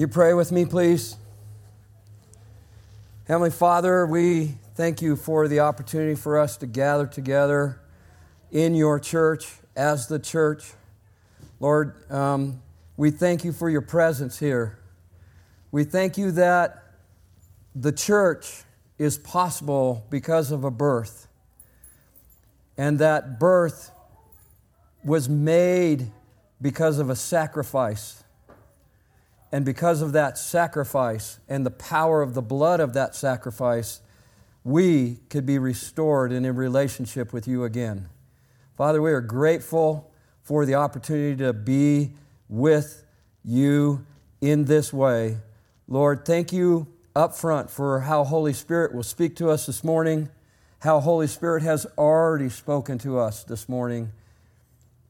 You pray with me, please. Heavenly Father, we thank you for the opportunity for us to gather together in your church as the church. Lord, um, we thank you for your presence here. We thank you that the church is possible because of a birth, and that birth was made because of a sacrifice. And because of that sacrifice and the power of the blood of that sacrifice, we could be restored and in relationship with you again. Father, we are grateful for the opportunity to be with you in this way. Lord, thank you up front for how Holy Spirit will speak to us this morning, how Holy Spirit has already spoken to us this morning.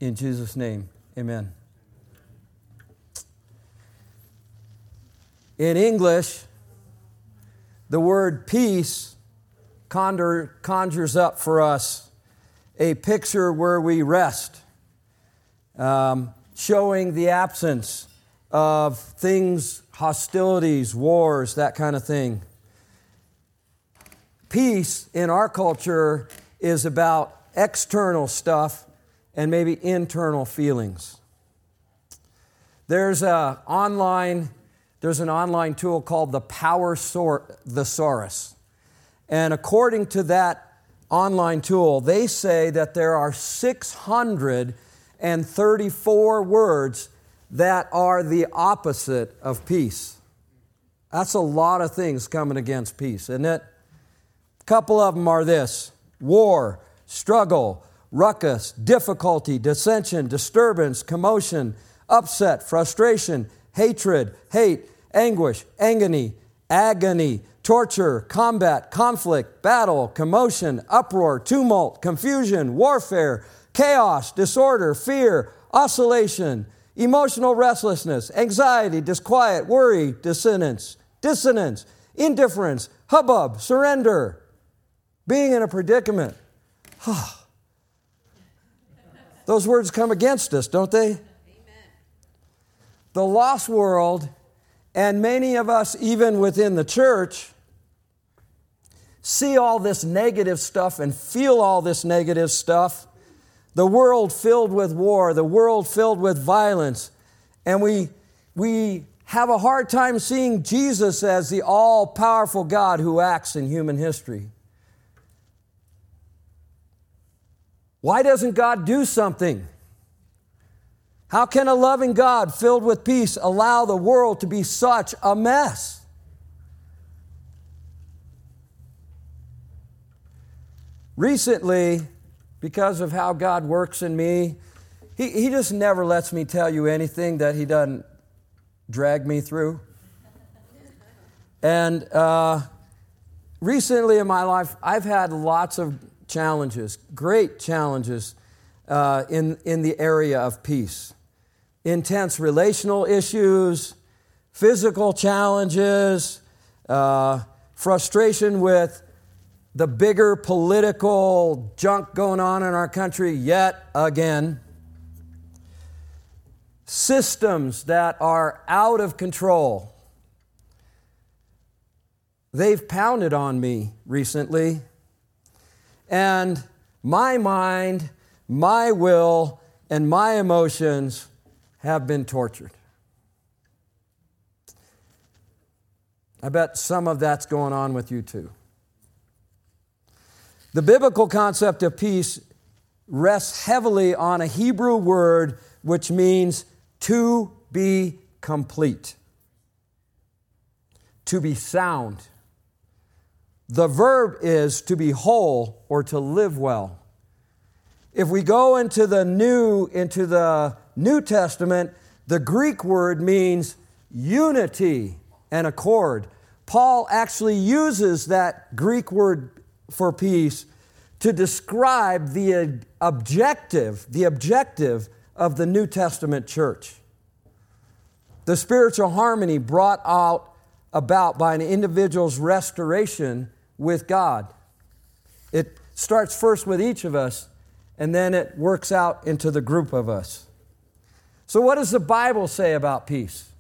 In Jesus' name, amen. In English, the word peace conjure, conjures up for us a picture where we rest, um, showing the absence of things, hostilities, wars, that kind of thing. Peace in our culture is about external stuff and maybe internal feelings. There's an online there's an online tool called the Power Thesaurus. And according to that online tool, they say that there are 634 words that are the opposite of peace. That's a lot of things coming against peace, isn't it? A couple of them are this war, struggle, ruckus, difficulty, dissension, disturbance, commotion, upset, frustration, hatred, hate, anguish, agony, agony, torture, combat, conflict, battle, commotion, uproar, tumult, confusion, warfare, chaos, disorder, fear, oscillation, emotional restlessness, anxiety, disquiet, worry, dissonance, dissonance, indifference, hubbub, surrender, being in a predicament. Those words come against us, don't they? Amen. The lost world and many of us, even within the church, see all this negative stuff and feel all this negative stuff. The world filled with war, the world filled with violence. And we, we have a hard time seeing Jesus as the all powerful God who acts in human history. Why doesn't God do something? How can a loving God filled with peace allow the world to be such a mess? Recently, because of how God works in me, he, he just never lets me tell you anything that He doesn't drag me through. And uh, recently in my life, I've had lots of challenges, great challenges uh, in, in the area of peace intense relational issues, physical challenges, uh, frustration with the bigger political junk going on in our country yet again, systems that are out of control. They've pounded on me recently, and my mind, my will, and my emotions have been tortured. I bet some of that's going on with you too. The biblical concept of peace rests heavily on a Hebrew word which means to be complete, to be sound. The verb is to be whole or to live well. If we go into the new, into the New Testament, the Greek word means unity and accord. Paul actually uses that Greek word for peace to describe the objective, the objective of the New Testament church. The spiritual harmony brought out about by an individual's restoration with God. It starts first with each of us, and then it works out into the group of us. So, what does the Bible say about peace?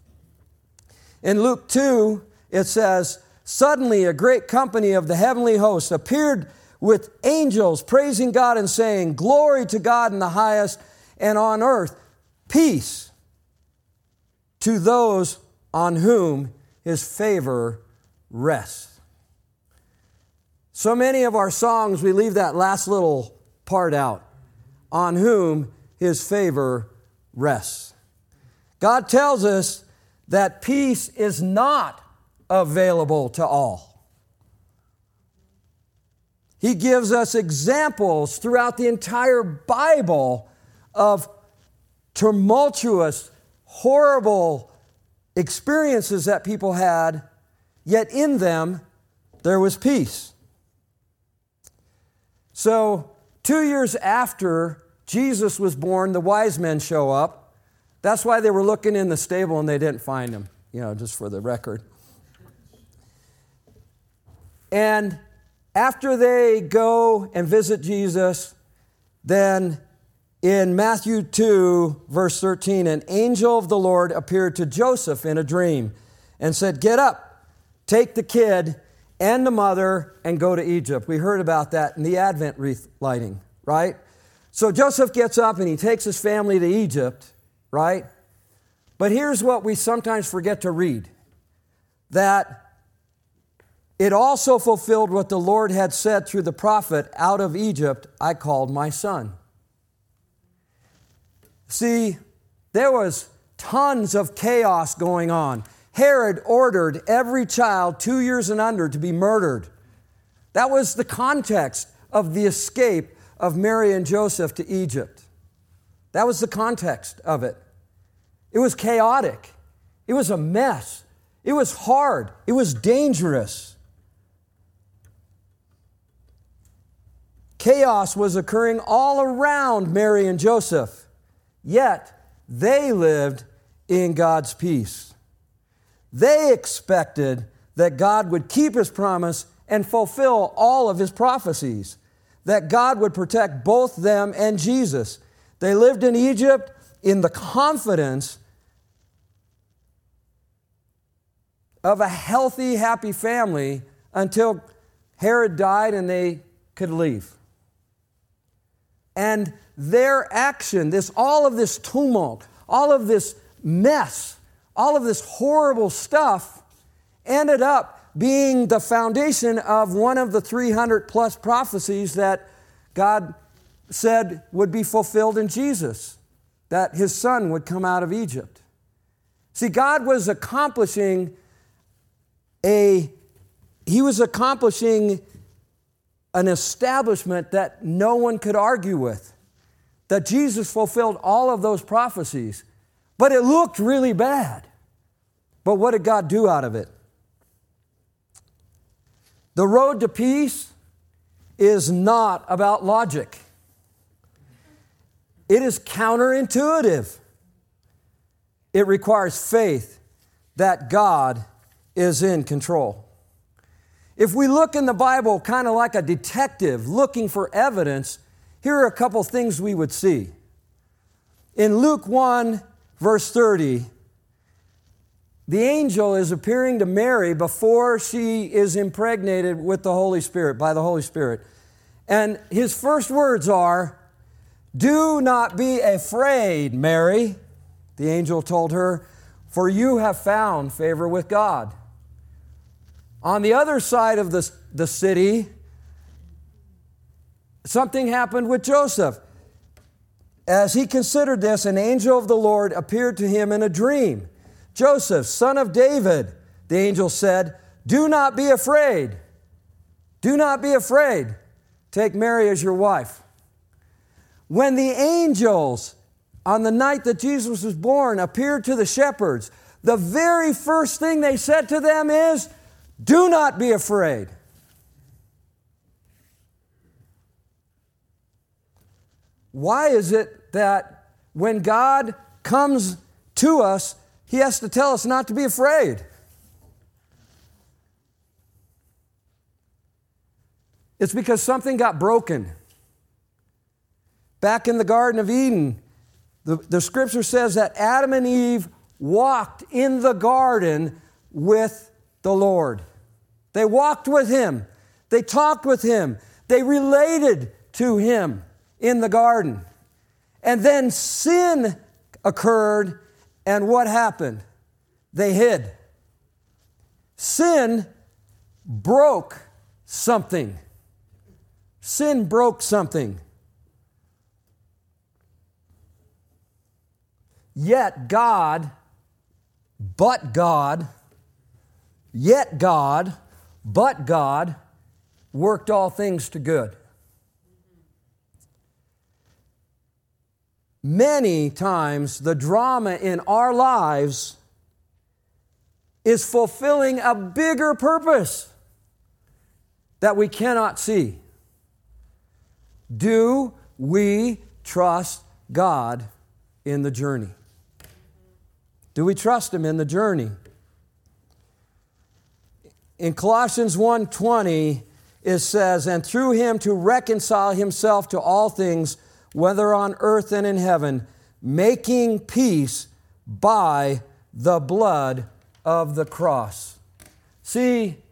In Luke 2, it says, Suddenly a great company of the heavenly host appeared with angels praising God and saying, Glory to God in the highest, and on earth, peace to those on whom his favor rests. So many of our songs, we leave that last little part out on whom his favor rests. God tells us that peace is not available to all. He gives us examples throughout the entire Bible of tumultuous, horrible experiences that people had, yet in them there was peace. So, two years after Jesus was born, the wise men show up. That's why they were looking in the stable and they didn't find him, you know, just for the record. And after they go and visit Jesus, then in Matthew 2, verse 13, an angel of the Lord appeared to Joseph in a dream and said, Get up, take the kid and the mother, and go to Egypt. We heard about that in the Advent wreath lighting, right? So Joseph gets up and he takes his family to Egypt, right? But here's what we sometimes forget to read that it also fulfilled what the Lord had said through the prophet Out of Egypt I called my son. See, there was tons of chaos going on. Herod ordered every child two years and under to be murdered. That was the context of the escape of Mary and Joseph to Egypt. That was the context of it. It was chaotic, it was a mess, it was hard, it was dangerous. Chaos was occurring all around Mary and Joseph, yet they lived in God's peace. They expected that God would keep his promise and fulfill all of his prophecies that God would protect both them and Jesus. They lived in Egypt in the confidence of a healthy, happy family until Herod died and they could leave. And their action, this all of this tumult, all of this mess, all of this horrible stuff ended up being the foundation of one of the 300 plus prophecies that God said would be fulfilled in Jesus, that his son would come out of Egypt. See, God was accomplishing a, he was accomplishing an establishment that no one could argue with. That Jesus fulfilled all of those prophecies. But it looked really bad. But what did God do out of it? The road to peace is not about logic, it is counterintuitive. It requires faith that God is in control. If we look in the Bible kind of like a detective looking for evidence, here are a couple things we would see. In Luke 1, verse 30, the angel is appearing to Mary before she is impregnated with the Holy Spirit, by the Holy Spirit. And his first words are, Do not be afraid, Mary, the angel told her, for you have found favor with God. On the other side of the, the city, something happened with Joseph. As he considered this, an angel of the Lord appeared to him in a dream. Joseph, son of David, the angel said, Do not be afraid. Do not be afraid. Take Mary as your wife. When the angels, on the night that Jesus was born, appeared to the shepherds, the very first thing they said to them is, Do not be afraid. Why is it that when God comes to us, he has to tell us not to be afraid. It's because something got broken. Back in the Garden of Eden, the, the scripture says that Adam and Eve walked in the garden with the Lord. They walked with him, they talked with him, they related to him in the garden. And then sin occurred, and what happened? They hid. Sin broke something. Sin broke something. Yet God, but God, yet God, but God worked all things to good. Many times, the drama in our lives is fulfilling a bigger purpose that we cannot see. Do we trust God in the journey? Do we trust him in the journey? In Colossians 1:20 it says, "And through him to reconcile himself to all things, whether on earth and in heaven, making peace by the blood of the cross." See,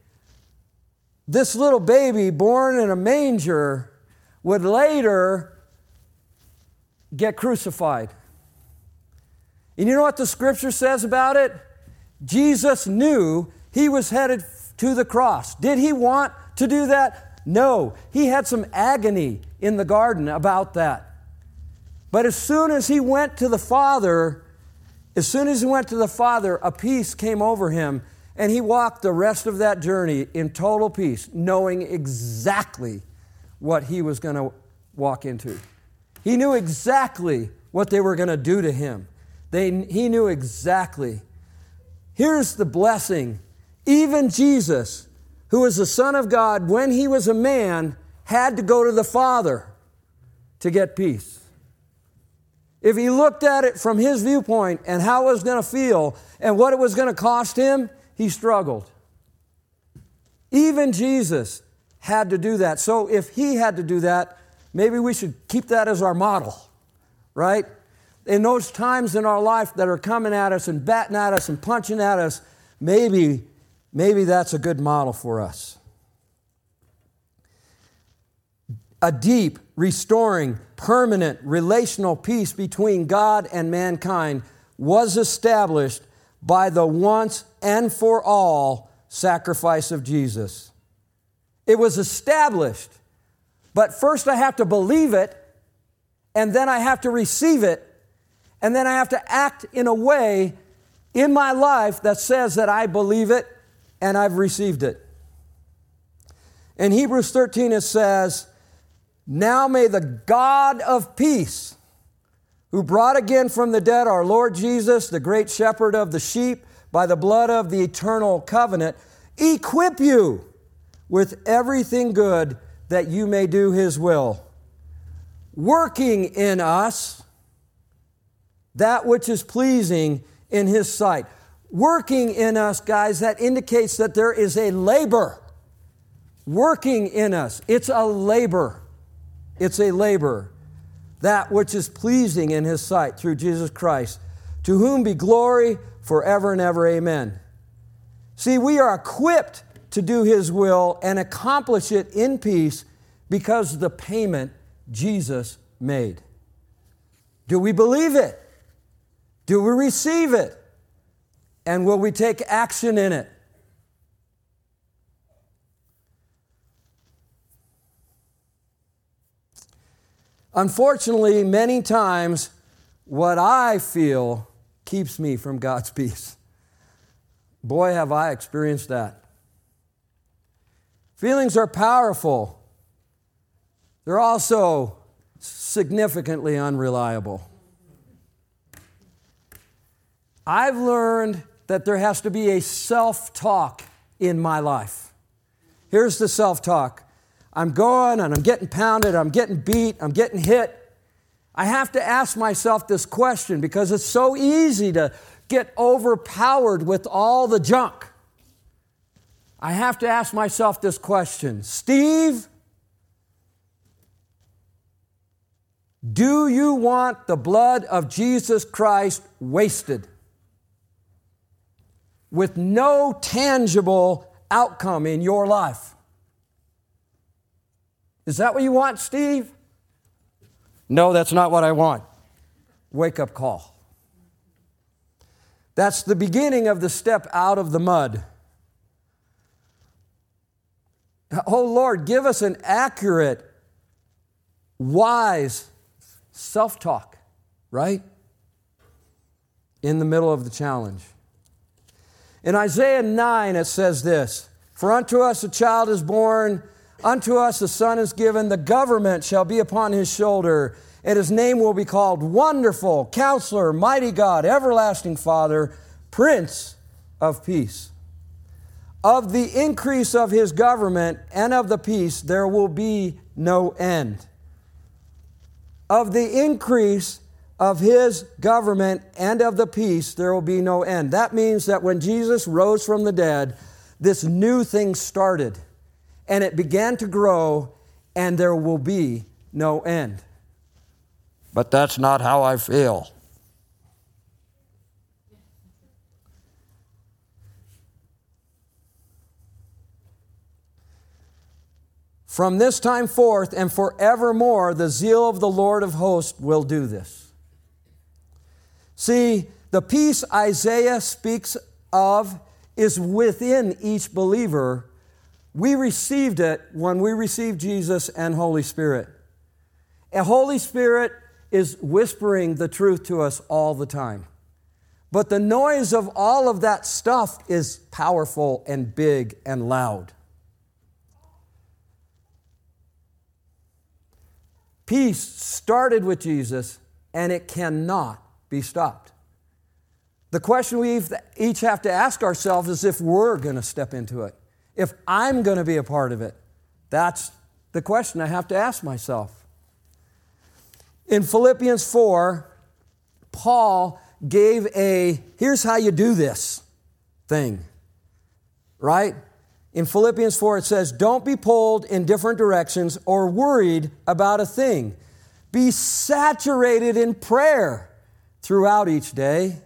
this little baby born in a manger would later get crucified. And you know what the scripture says about it? Jesus knew he was headed to the cross. Did he want to do that? No. He had some agony in the garden about that. But as soon as he went to the Father, as soon as he went to the Father, a peace came over him, and he walked the rest of that journey in total peace, knowing exactly what he was going to walk into. He knew exactly what they were going to do to him. They, he knew exactly. Here's the blessing. Even Jesus, who was the Son of God, when he was a man, had to go to the Father to get peace. If he looked at it from his viewpoint and how it was going to feel and what it was going to cost him, he struggled. Even Jesus had to do that. So if he had to do that, maybe we should keep that as our model, right? in those times in our life that are coming at us and batting at us and punching at us, maybe, maybe that's a good model for us. A deep, restoring, permanent relational peace between God and mankind was established by the once and for all sacrifice of Jesus. It was established, but first I have to believe it, and then I have to receive it, and then I have to act in a way in my life that says that I believe it and I've received it. In Hebrews 13, it says, Now may the God of peace, who brought again from the dead our Lord Jesus, the great shepherd of the sheep, by the blood of the eternal covenant, equip you with everything good that you may do his will, working in us that which is pleasing in His sight. Working in us, guys, that indicates that there is a labor working in us. It's a labor. It's a labor. That which is pleasing in His sight through Jesus Christ, to whom be glory forever and ever. Amen. See, we are equipped to do His will and accomplish it in peace because of the payment Jesus made. Do we believe it? Do we receive it? And will we take action in it? Unfortunately, many times, what I feel keeps me from God's peace. Boy, have I experienced that. Feelings are powerful, they're also significantly unreliable. I've learned that there has to be a self talk in my life. Here's the self talk I'm going and I'm getting pounded, I'm getting beat, I'm getting hit. I have to ask myself this question because it's so easy to get overpowered with all the junk. I have to ask myself this question Steve, do you want the blood of Jesus Christ wasted? with no tangible outcome in your life. Is that what you want, Steve? No, that's not what I want. Wake up call. That's the beginning of the step out of the mud. Oh Lord, give us an accurate, wise self talk, right? In the middle of the challenge. In Isaiah 9, it says this For unto us a child is born, unto us a son is given, the government shall be upon his shoulder, and his name will be called Wonderful, Counselor, Mighty God, Everlasting Father, Prince of Peace. Of the increase of his government and of the peace, there will be no end. Of the increase of his government and of the peace, there will be no end. That means that when Jesus rose from the dead, this new thing started and it began to grow, and there will be no end. But that's not how I feel. From this time forth and forevermore, the zeal of the Lord of hosts will do this. See, the peace Isaiah speaks of is within each believer. We received it when we received Jesus and Holy Spirit. And Holy Spirit is whispering the truth to us all the time. But the noise of all of that stuff is powerful and big and loud. Peace started with Jesus, and it cannot be stopped. The question we each have to ask ourselves is if we're going to step into it, if I'm going to be a part of it. That's the question I have to ask myself. In Philippians 4, Paul gave a here's how you do this thing, right? In Philippians 4, it says, Don't be pulled in different directions or worried about a thing. Be saturated in prayer throughout each day,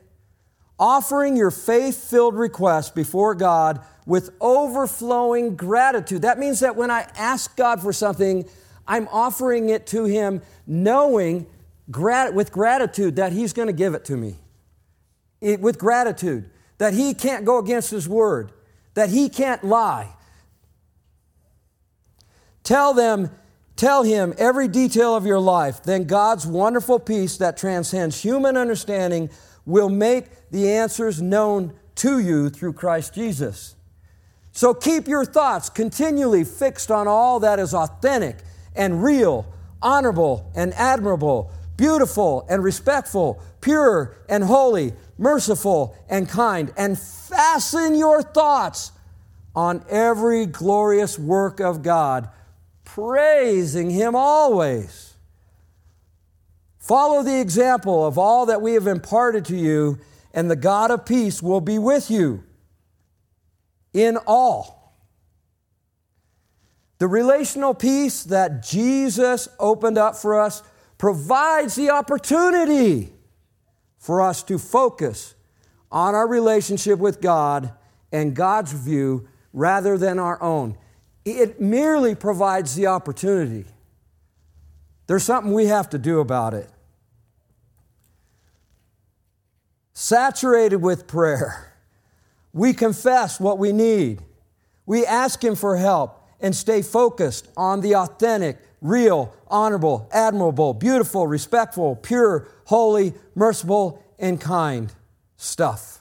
offering your faith filled request before God with overflowing gratitude. That means that when I ask God for something, I'm offering it to Him knowing with gratitude that He's going to give it to me. It, with gratitude that He can't go against His word that he can't lie. Tell them, tell him every detail of your life. Then God's wonderful peace that transcends human understanding will make the answers known to you through Christ Jesus. So keep your thoughts continually fixed on all that is authentic and real, honorable and admirable, beautiful and respectful, pure and holy, merciful and kind, and fasten your thoughts on every glorious work of God, praising Him always. Follow the example of all that we have imparted to you, and the God of peace will be with you in all. The relational peace that Jesus opened up for us provides the opportunity for us to focus on our relationship with God and God's view rather than our own. It merely provides the opportunity. There's something we have to do about it. Saturated with prayer, we confess what we need. We ask Him for help and stay focused on the authentic, real, honorable, admirable, beautiful, respectful, pure, holy, merciful, and kind stuff.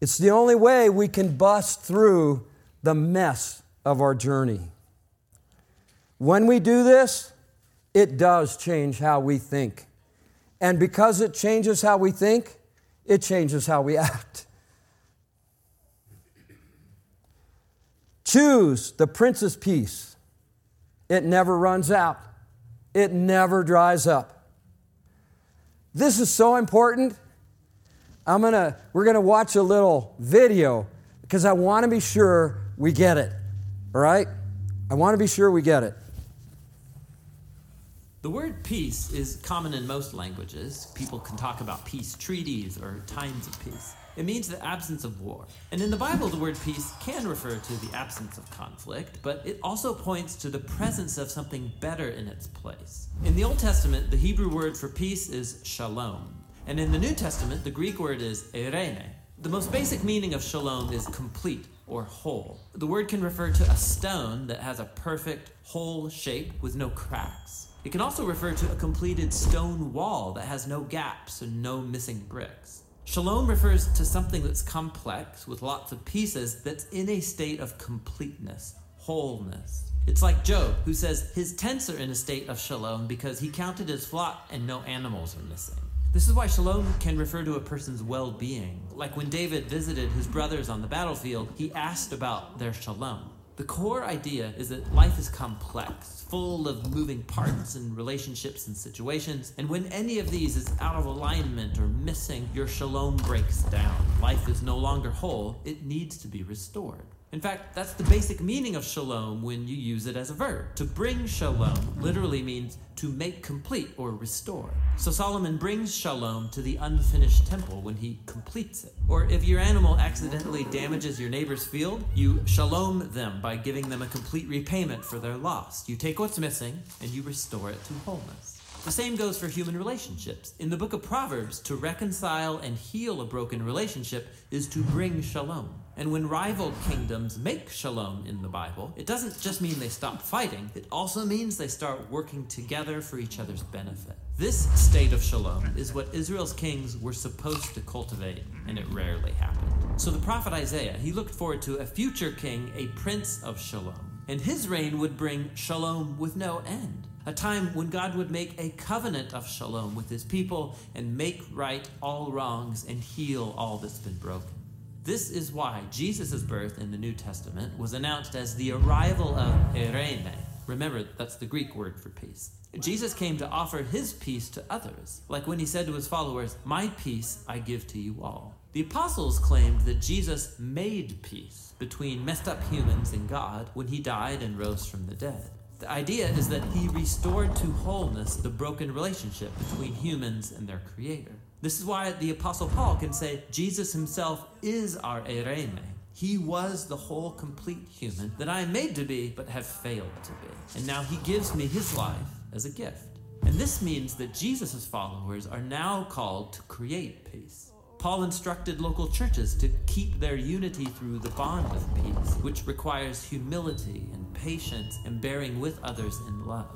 It's the only way we can bust through the mess of our journey. When we do this, it does change how we think. And because it changes how we think, it changes how we act. Choose the Prince's Peace. It never runs out, it never dries up. This is so important. I'm gonna, we're gonna watch a little video because I want to be sure we get it. All right? I want to be sure we get it. The word peace is common in most languages. People can talk about peace treaties or times of peace. It means the absence of war. And in the Bible, the word peace can refer to the absence of conflict, but it also points to the presence of something better in its place. In the Old Testament, the Hebrew word for peace is shalom. And in the New Testament, the Greek word is eirene. The most basic meaning of shalom is complete or whole. The word can refer to a stone that has a perfect, whole shape with no cracks. It can also refer to a completed stone wall that has no gaps and no missing bricks. Shalom refers to something that's complex with lots of pieces that's in a state of completeness, wholeness. It's like Job, who says his tents are in a state of shalom because he counted his flock and no animals are missing. This is why shalom can refer to a person's well being. Like when David visited his brothers on the battlefield, he asked about their shalom. The core idea is that life is complex, full of moving parts and relationships and situations, and when any of these is out of alignment or missing, your shalom breaks down. Life is no longer whole, it needs to be restored. In fact, that's the basic meaning of shalom when you use it as a verb. To bring shalom literally means to make complete or restore. So Solomon brings shalom to the unfinished temple when he completes it. Or if your animal accidentally damages your neighbor's field, you shalom them by giving them a complete repayment for their loss. You take what's missing and you restore it to wholeness. The same goes for human relationships. In the book of Proverbs, to reconcile and heal a broken relationship is to bring shalom. And when rival kingdoms make shalom in the Bible, it doesn't just mean they stop fighting, it also means they start working together for each other's benefit. This state of shalom is what Israel's kings were supposed to cultivate, and it rarely happened. So the prophet Isaiah, he looked forward to a future king, a prince of shalom, and his reign would bring shalom with no end a time when God would make a covenant of shalom with his people and make right all wrongs and heal all that's been broken. This is why Jesus' birth in the New Testament was announced as the arrival of Eirene. Remember, that's the Greek word for peace. Jesus came to offer his peace to others, like when he said to his followers, My peace I give to you all. The apostles claimed that Jesus made peace between messed up humans and God when he died and rose from the dead. The idea is that he restored to wholeness the broken relationship between humans and their creator. This is why the Apostle Paul can say Jesus himself is our eirene. He was the whole complete human that I am made to be, but have failed to be. And now he gives me his life as a gift. And this means that Jesus' followers are now called to create peace. Paul instructed local churches to keep their unity through the bond of peace, which requires humility and patience and bearing with others in love.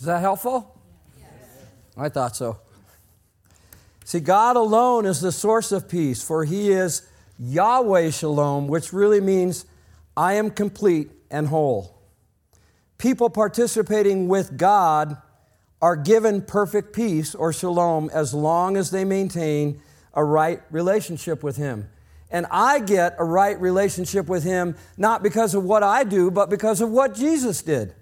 Is that helpful? Yes. I thought so. See, God alone is the source of peace, for He is Yahweh Shalom, which really means I am complete and whole. People participating with God are given perfect peace or shalom as long as they maintain a right relationship with Him. And I get a right relationship with Him not because of what I do, but because of what Jesus did.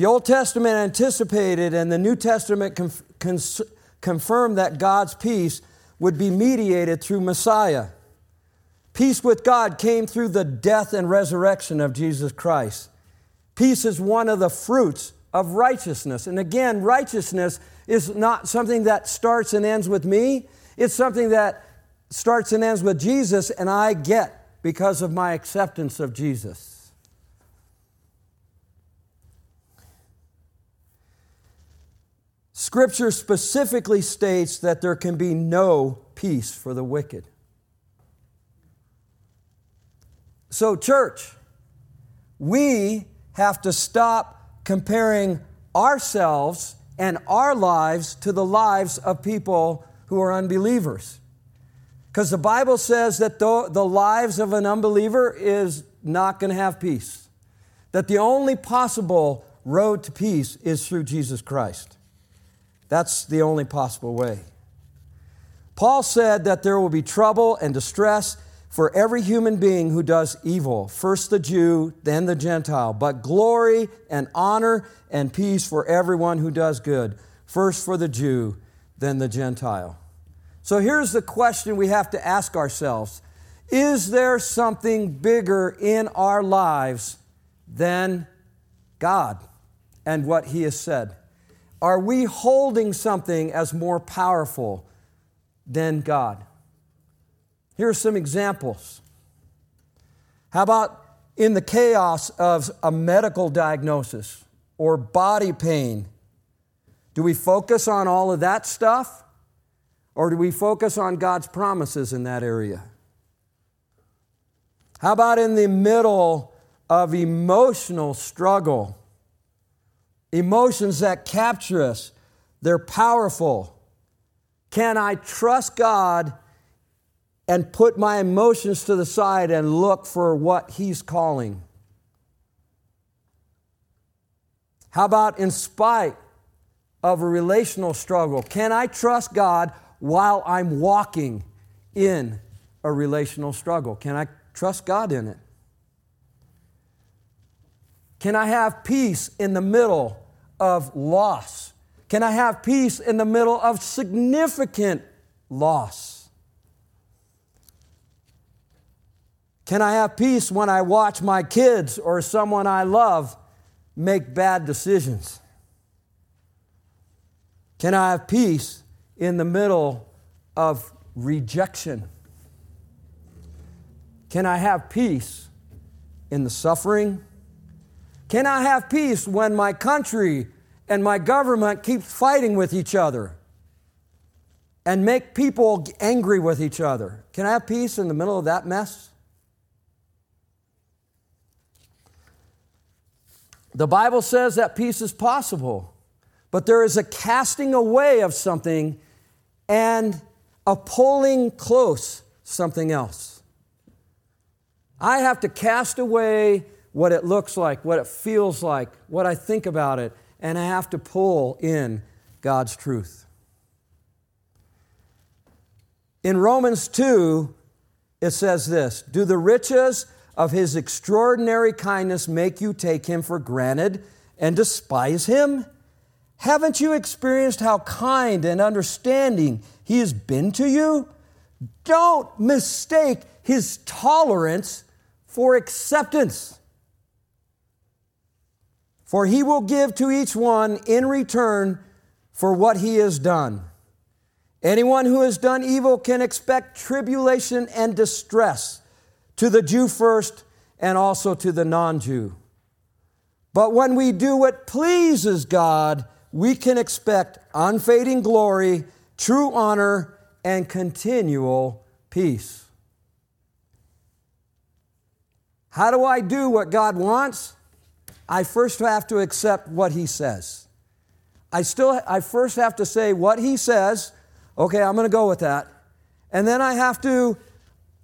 The Old Testament anticipated and the New Testament conf- cons- confirmed that God's peace would be mediated through Messiah. Peace with God came through the death and resurrection of Jesus Christ. Peace is one of the fruits of righteousness. And again, righteousness is not something that starts and ends with me, it's something that starts and ends with Jesus, and I get because of my acceptance of Jesus. Scripture specifically states that there can be no peace for the wicked. So, church, we have to stop comparing ourselves and our lives to the lives of people who are unbelievers. Because the Bible says that the, the lives of an unbeliever is not going to have peace. That the only possible road to peace is through Jesus Christ. That's the only possible way. Paul said that there will be trouble and distress for every human being who does evil, first the Jew, then the Gentile, but glory and honor and peace for everyone who does good, first for the Jew, then the Gentile. So here's the question we have to ask ourselves Is there something bigger in our lives than God and what He has said? Are we holding something as more powerful than God? Here are some examples. How about in the chaos of a medical diagnosis or body pain? Do we focus on all of that stuff? Or do we focus on God's promises in that area? How about in the middle of emotional struggle? Emotions that capture us, they're powerful. Can I trust God and put my emotions to the side and look for what He's calling? How about in spite of a relational struggle? Can I trust God while I'm walking in a relational struggle? Can I trust God in it? Can I have peace in the middle of loss? Can I have peace in the middle of significant loss? Can I have peace when I watch my kids or someone I love make bad decisions? Can I have peace in the middle of rejection? Can I have peace in the suffering? Can I have peace when my country and my government keep fighting with each other and make people angry with each other? Can I have peace in the middle of that mess? The Bible says that peace is possible, but there is a casting away of something and a pulling close something else. I have to cast away what it looks like, what it feels like, what I think about it, and I have to pull in God's truth. In Romans 2, it says this Do the riches of his extraordinary kindness make you take him for granted and despise him? Haven't you experienced how kind and understanding He has been to you? Don't mistake His tolerance for acceptance. For He will give to each one in return for what he has done. Anyone who has done evil can expect tribulation and distress to the Jew first and also to the non Jew. But when we do what pleases God, we can expect unfading glory, true honor, and continual peace. How do I do what God wants? I first have to accept what He says. I still, I first have to say what He says. Okay, I'm going to go with that. And then I have to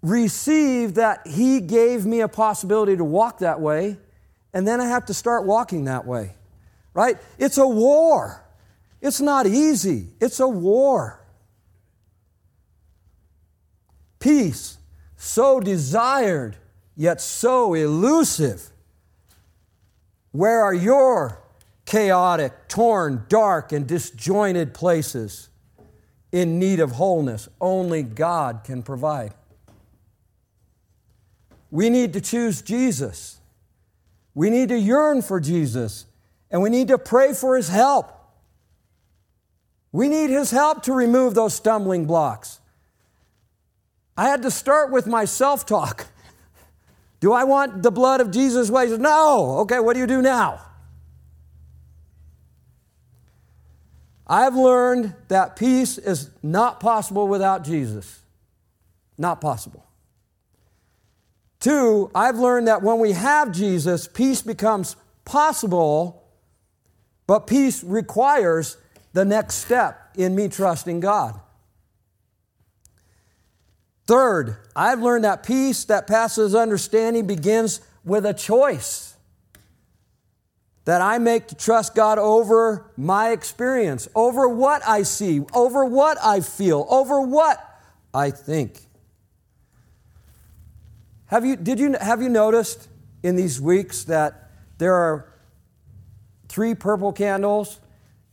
receive that He gave me a possibility to walk that way. And then I have to start walking that way right? It's a war. It's not easy, it's a war. Peace, so desired, yet so elusive. Where are your chaotic, torn, dark, and disjointed places in need of wholeness? Only God can provide. We need to choose Jesus. We need to yearn for Jesus and we need to pray for his help. We need his help to remove those stumbling blocks. I had to start with my self talk. Do I want the blood of Jesus ways? No. Okay, what do you do now? I've learned that peace is not possible without Jesus. Not possible. Two, I've learned that when we have Jesus, peace becomes possible but peace requires the next step in me trusting God. Third, I've learned that peace that passes understanding begins with a choice. that I make to trust God over my experience, over what I see, over what I feel, over what I think. Have you, did you, have you noticed in these weeks that there are three purple candles?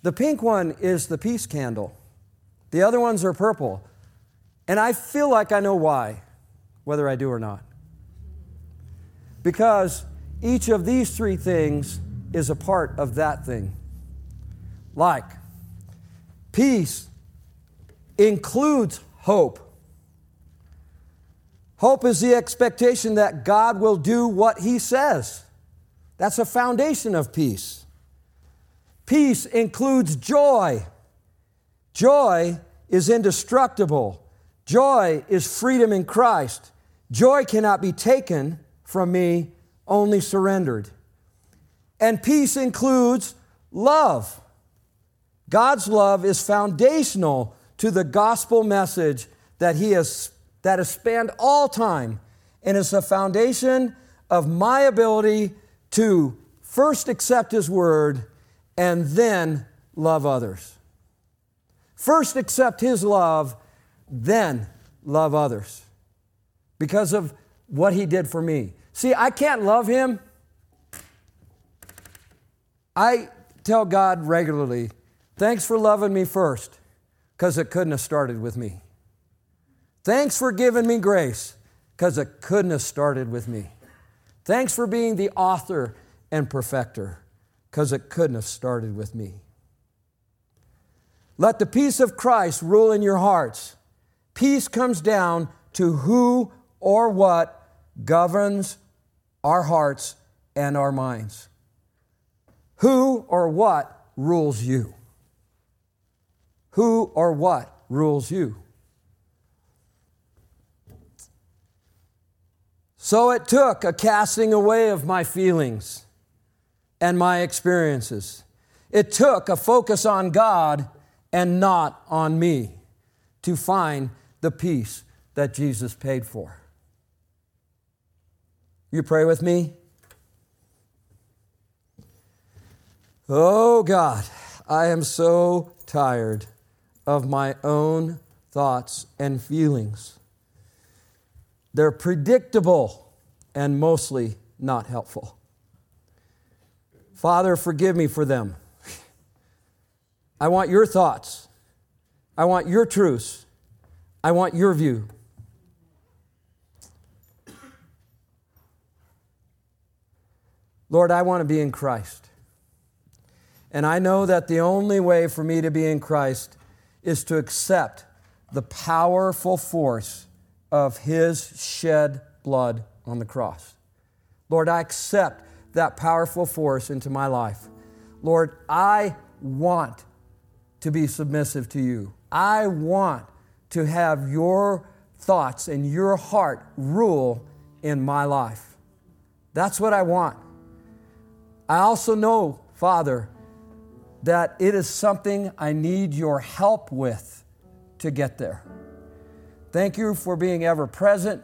The pink one is the peace candle, the other ones are purple. And I feel like I know why, whether I do or not. Because each of these three things is a part of that thing. Like, peace includes hope. Hope is the expectation that God will do what He says. That's a foundation of peace. Peace includes joy. Joy is indestructible. Joy is freedom in Christ. Joy cannot be taken from me, only surrendered. And peace includes love. God's love is foundational to the gospel message that He has that has spanned all time and is the foundation of my ability to first accept His word and then love others. First accept His love, then love others because of what He did for me. See, I can't love Him. I tell God regularly, thanks for loving me first because it couldn't have started with me. Thanks for giving me grace, because it couldn't have started with me. Thanks for being the author and perfecter, because it couldn't have started with me. Let the peace of Christ rule in your hearts. Peace comes down to who or what governs our hearts and our minds. Who or what rules you? Who or what rules you? So it took a casting away of my feelings and my experiences. It took a focus on God and not on me to find the peace that Jesus paid for. You pray with me? Oh God, I am so tired of my own thoughts and feelings. They're predictable and mostly not helpful. Father, forgive me for them. I want your thoughts. I want your truths. I want your view. Lord, I want to be in Christ. And I know that the only way for me to be in Christ is to accept the powerful force of his shed blood on the cross. Lord, I accept that powerful force into my life. Lord, I want to be submissive to you. I want to have your thoughts and your heart rule in my life. That's what I want. I also know, Father, that it is something I need your help with to get there. Thank you for being ever present.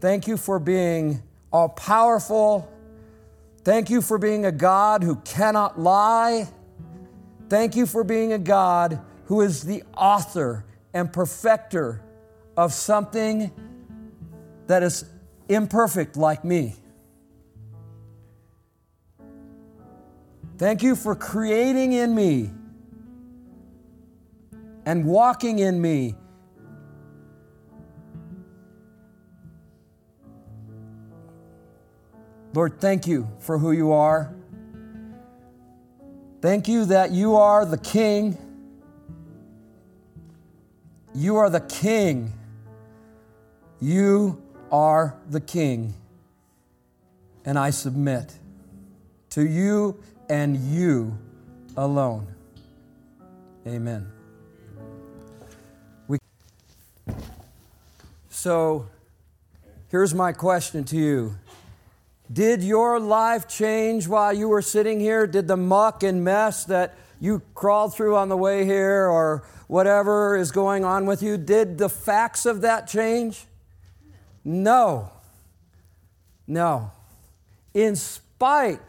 Thank you for being all powerful. Thank you for being a God who cannot lie. Thank you for being a God who is the author and perfecter of something that is imperfect like me. Thank you for creating in me and walking in me Lord, thank you for who you are. Thank you that you are the King. You are the King. You are the King. And I submit to you and you alone. Amen. We, so here's my question to you did your life change while you were sitting here? Did the muck and mess that you crawled through on the way here or whatever is going on with you, did the facts of that change? No. No. In spite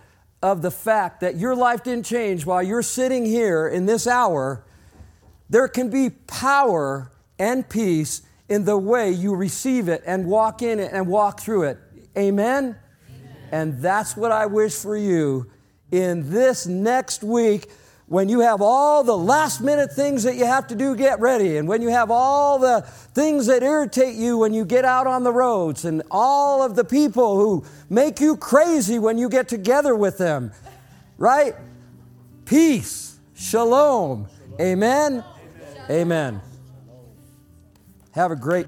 of the fact that your life didn't change while you're sitting here in this hour, there can be power and peace in the way you receive it and walk in it and walk through it. Amen? Amen? And that's what I wish for you in this next week when you have all the last minute things that you have to do get ready. And when you have all the things that irritate you when you get out on the roads and all of the people who make you crazy when you get together with them right? Peace. Shalom. Amen. Amen, amen. have a great